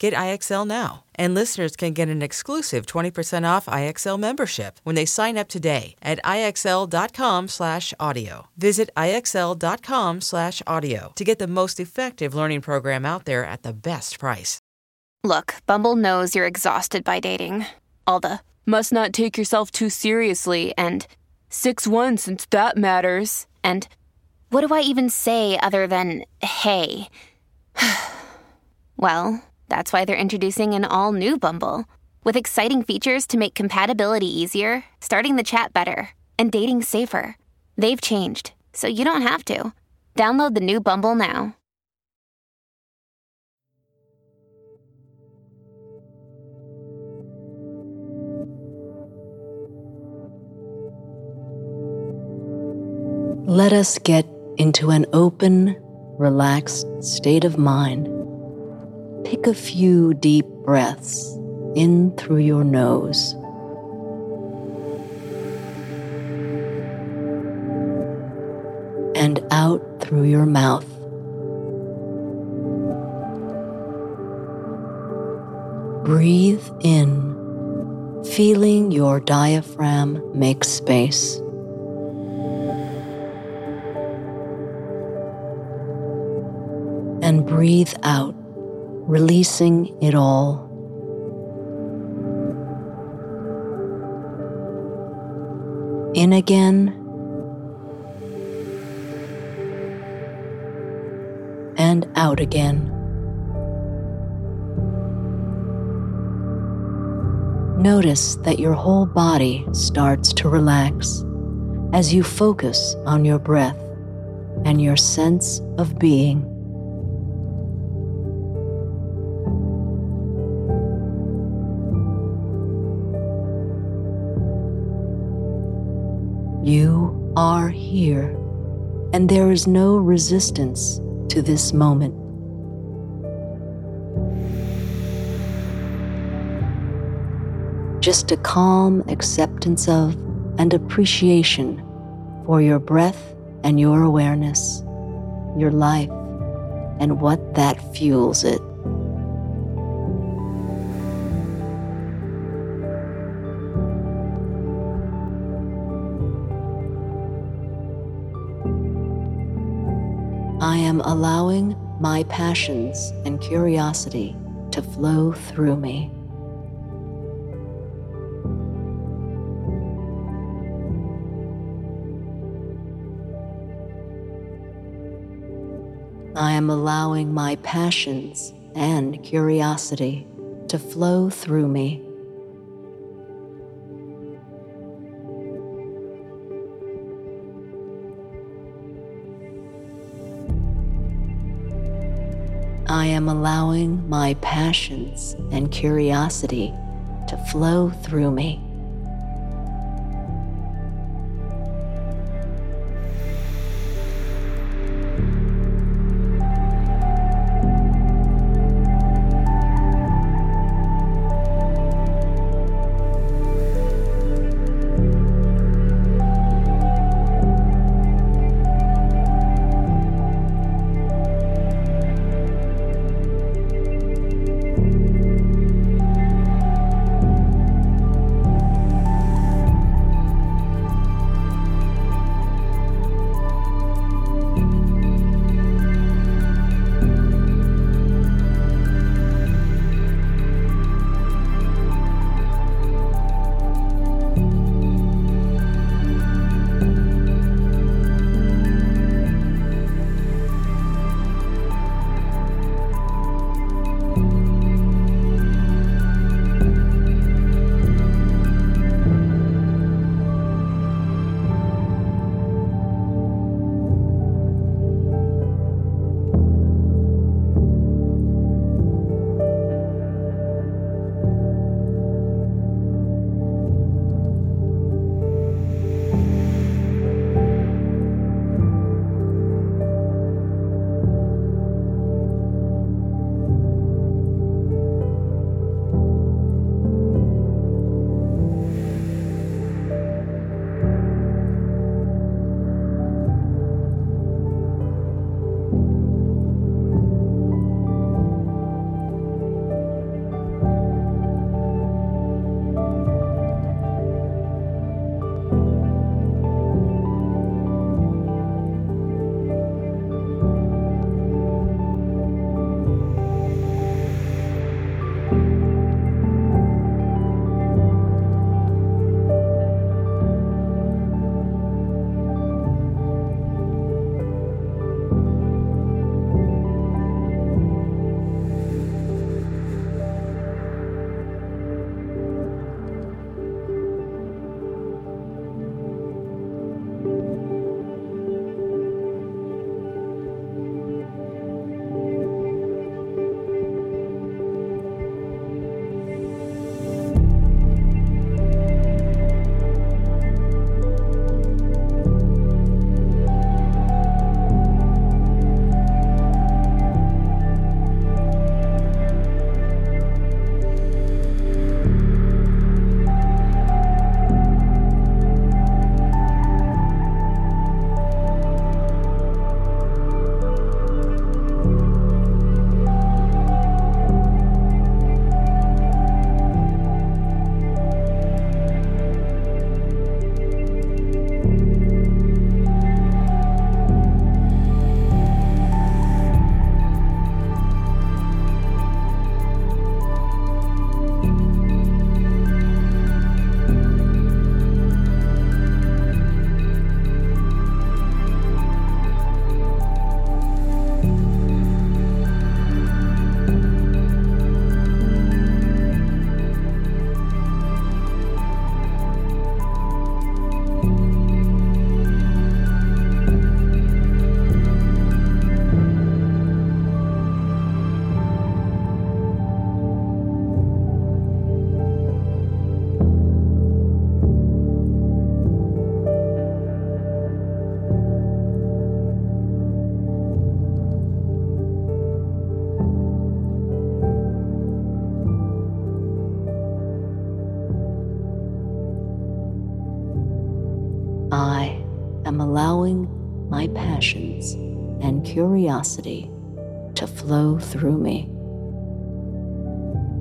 Get IXL now. And listeners can get an exclusive 20% off IXL membership when they sign up today at IXL.com/audio. Visit IXL.com/audio to get the most effective learning program out there at the best price. Look, Bumble knows you're exhausted by dating. All the must not take yourself too seriously and 6 1 since that matters. And what do I even say other than hey? well, that's why they're introducing an all new Bumble with exciting features to make compatibility easier, starting the chat better, and dating safer. They've changed, so you don't have to. Download the new Bumble now. Let us get into an open, relaxed state of mind. Take a few deep breaths in through your nose. And out through your mouth. Breathe in, feeling your diaphragm make space. And breathe out, releasing it all. In again. And out again. Notice that your whole body starts to relax as you focus on your breath and your sense of being. You are here, and there is no resistance to this moment. Just a calm acceptance of and appreciation for your breath and your awareness, your life, and what that fuels it. Am allowing my passions and curiosity to flow through me. I am allowing my passions and curiosity to flow through me. I am allowing my passions and curiosity to flow through me. Curiosity to flow through me.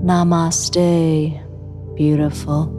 Namaste, beautiful.